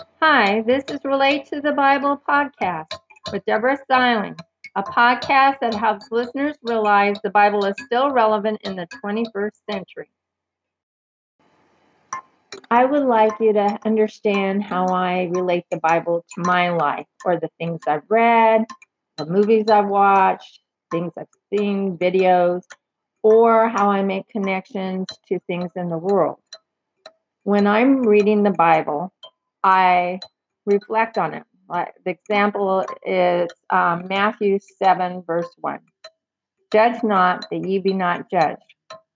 Hi, this is Relate to the Bible podcast with Deborah Styling, a podcast that helps listeners realize the Bible is still relevant in the 21st century. I would like you to understand how I relate the Bible to my life or the things I've read, the movies I've watched, things I've seen, videos, or how I make connections to things in the world. When I'm reading the Bible, I reflect on it. The example is um, Matthew 7, verse 1. Judge not that ye be not judged.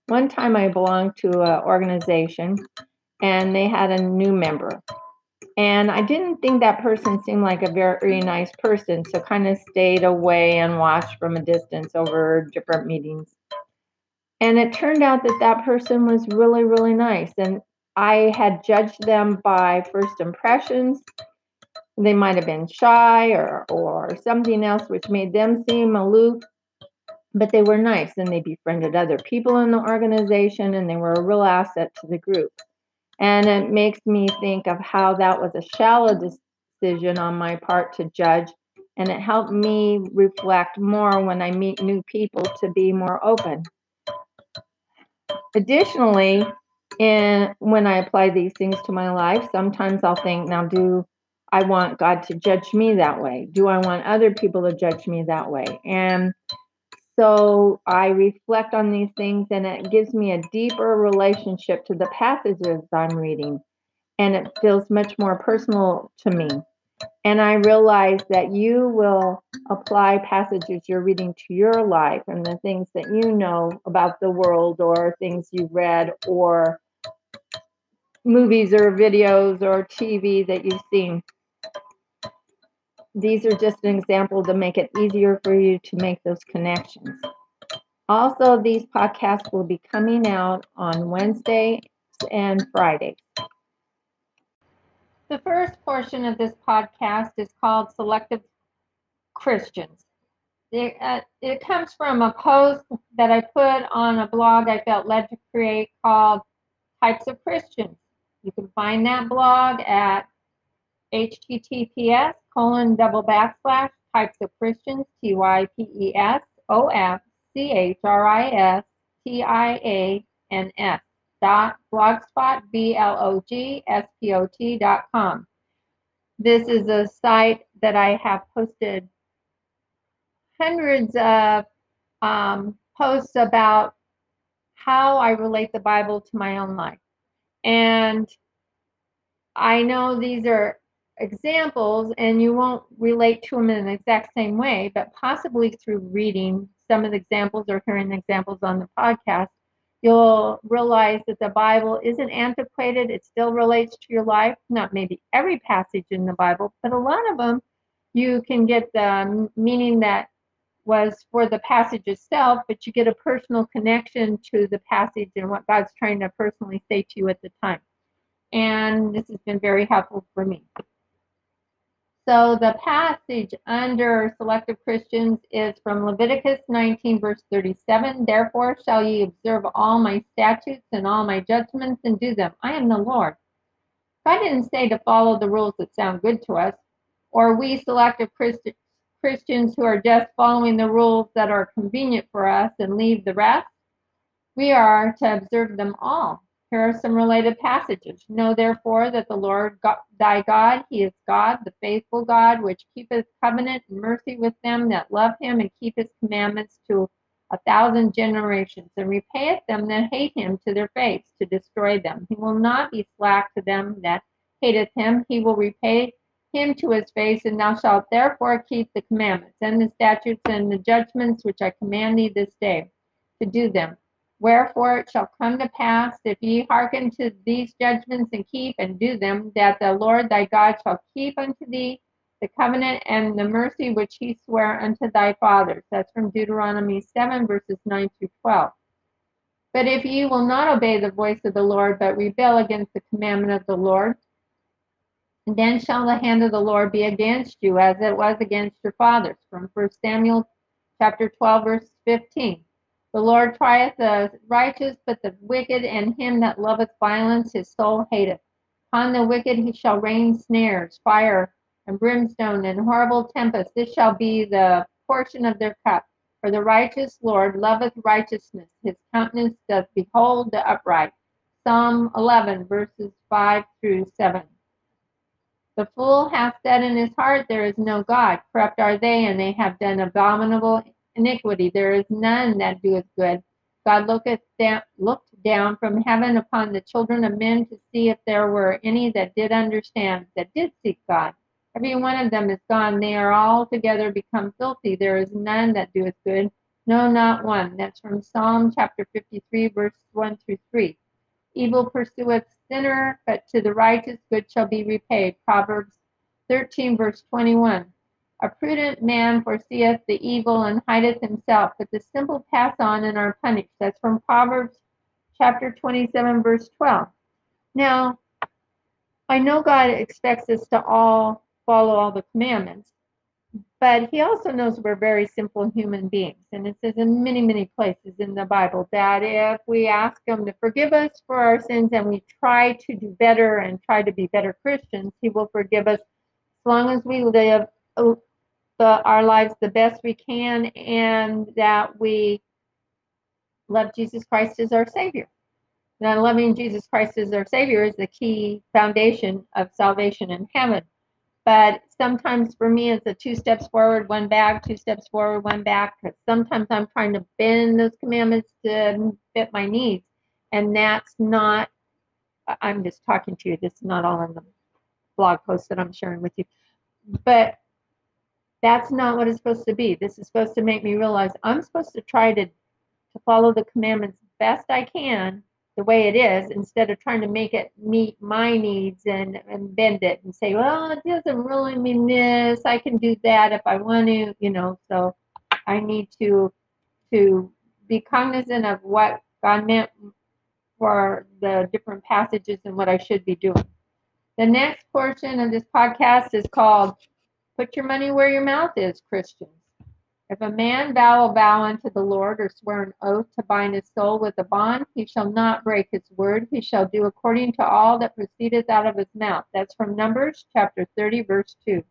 One time I belonged to an organization and they had a new member. And I didn't think that person seemed like a very nice person, so kind of stayed away and watched from a distance over different meetings. And it turned out that that person was really, really nice. And I had judged them by first impressions. They might have been shy or, or something else which made them seem aloof, but they were nice and they befriended other people in the organization and they were a real asset to the group. And it makes me think of how that was a shallow decision on my part to judge. And it helped me reflect more when I meet new people to be more open. Additionally, in when I apply these things to my life, sometimes I'll think, now do I want God to judge me that way? Do I want other people to judge me that way? And so I reflect on these things and it gives me a deeper relationship to the passages I'm reading. And it feels much more personal to me. And I realize that you will apply passages you're reading to your life and the things that you know about the world or things you've read or movies or videos or TV that you've seen. These are just an example to make it easier for you to make those connections. Also, these podcasts will be coming out on Wednesday and Friday. The first portion of this podcast is called Selective Christians. It, uh, it comes from a post that I put on a blog I felt led to create called Types of Christians. You can find that blog at https colon double backslash types of Christians, T Y P E S O F C H R I S T I A N S dot blogspot b l o g s p o t dot com. This is a site that I have posted hundreds of um, posts about how I relate the Bible to my own life. And I know these are examples and you won't relate to them in the exact same way, but possibly through reading some of the examples or hearing the examples on the podcast, you'll realize that the Bible isn't antiquated. It still relates to your life. Not maybe every passage in the Bible, but a lot of them you can get the meaning that was for the passage itself, but you get a personal connection to the passage and what God's trying to personally say to you at the time. And this has been very helpful for me. So the passage under selective Christians is from Leviticus 19, verse 37. Therefore shall ye observe all my statutes and all my judgments and do them. I am the Lord. God didn't say to follow the rules that sound good to us, or we selective Christians who are just following the rules that are convenient for us and leave the rest. We are to observe them all. Here are some related passages. Know therefore that the Lord God, thy God, he is God, the faithful God, which keepeth covenant and mercy with them that love him and keep his commandments to a thousand generations, and repayeth them that hate him to their face to destroy them. He will not be slack to them that hateth him. He will repay him to his face, and thou shalt therefore keep the commandments and the statutes and the judgments which I command thee this day to do them Wherefore it shall come to pass, if ye hearken to these judgments and keep and do them, that the Lord thy God shall keep unto thee the covenant and the mercy which he sware unto thy fathers. That's from Deuteronomy 7, verses 9 through 12. But if ye will not obey the voice of the Lord, but rebel against the commandment of the Lord, then shall the hand of the Lord be against you, as it was against your fathers. From 1 Samuel chapter 12, verse 15. The Lord trieth the righteous, but the wicked and him that loveth violence his soul hateth. Upon the wicked he shall rain snares, fire, and brimstone, and horrible tempest. This shall be the portion of their cup. For the righteous Lord loveth righteousness. His countenance doth behold the upright. Psalm 11, verses 5 through 7. The fool hath said in his heart, There is no God. Corrupt are they, and they have done abominable iniquity. There is none that doeth good. God looketh down, looked down from heaven upon the children of men to see if there were any that did understand, that did seek God. Every one of them is gone. They are all together become filthy. There is none that doeth good. No, not one. That's from Psalm chapter 53, verse 1 through 3. Evil pursueth sinner, but to the righteous good shall be repaid. Proverbs 13, verse 21. A prudent man foreseeth the evil and hideth himself, but the simple pass on and are punished. That's from Proverbs chapter 27, verse 12. Now, I know God expects us to all follow all the commandments. But he also knows we're very simple human beings. And it says in many, many places in the Bible that if we ask him to forgive us for our sins and we try to do better and try to be better Christians, he will forgive us as long as we live uh, the, our lives the best we can and that we love Jesus Christ as our Savior. Now, loving Jesus Christ as our Savior is the key foundation of salvation in heaven. But sometimes for me, it's a two steps forward, one back, two steps forward, one back. Sometimes I'm trying to bend those commandments to fit my needs. And that's not, I'm just talking to you. This is not all in the blog post that I'm sharing with you. But that's not what it's supposed to be. This is supposed to make me realize I'm supposed to try to, to follow the commandments best I can the way it is instead of trying to make it meet my needs and, and bend it and say, well, it doesn't really mean this. I can do that if I want to, you know. So I need to to be cognizant of what God meant for the different passages and what I should be doing. The next portion of this podcast is called Put Your Money Where Your Mouth Is, Christians. If a man vow a vow unto the Lord, or swear an oath to bind his soul with a bond, he shall not break his word. He shall do according to all that proceedeth out of his mouth. That's from Numbers chapter 30, verse 2.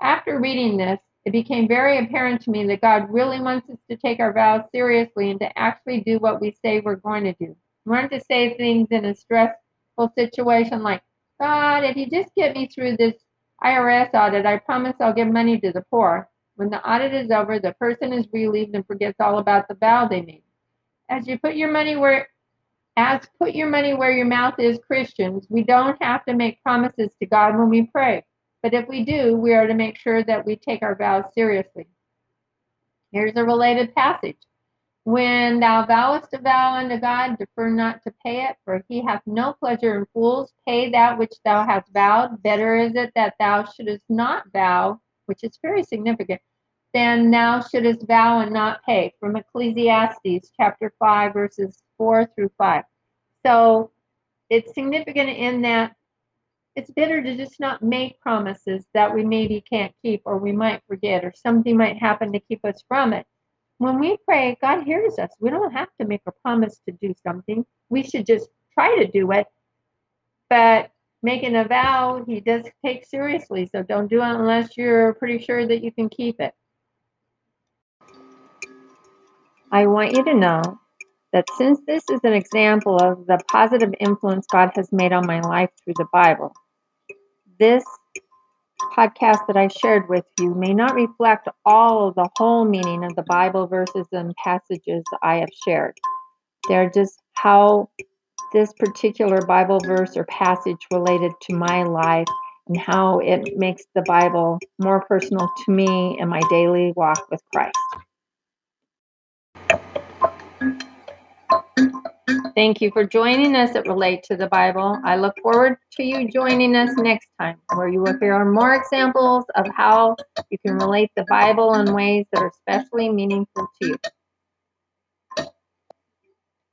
After reading this, it became very apparent to me that God really wants us to take our vows seriously and to actually do what we say we're going to do. We aren't to say things in a stressful situation like, God, if you just get me through this IRS audit, I promise I'll give money to the poor. When the audit is over, the person is relieved and forgets all about the vow they made. As you put your money where as put your money where your mouth is Christians, we don't have to make promises to God when we pray. But if we do, we are to make sure that we take our vows seriously. Here's a related passage. When thou vowest a vow unto God, defer not to pay it, for he hath no pleasure in fools. Pay that which thou hast vowed. Better is it that thou shouldest not vow which is very significant, then thou shouldest vow and not pay. From Ecclesiastes chapter 5, verses 4 through 5. So it's significant in that it's better to just not make promises that we maybe can't keep or we might forget or something might happen to keep us from it. When we pray, God hears us. We don't have to make a promise to do something. We should just try to do it. But making a vow he does take seriously. So don't do it unless you're pretty sure that you can keep it. I want you to know that since this is an example of the positive influence God has made on my life through the Bible, this podcast that I shared with you may not reflect all of the whole meaning of the Bible verses and passages I have shared. They're just how this particular Bible verse or passage related to my life and how it makes the Bible more personal to me in my daily walk with Christ. Thank you for joining us at Relate to the Bible. I look forward to you joining us next time, where you will hear more examples of how you can relate the Bible in ways that are especially meaningful to you.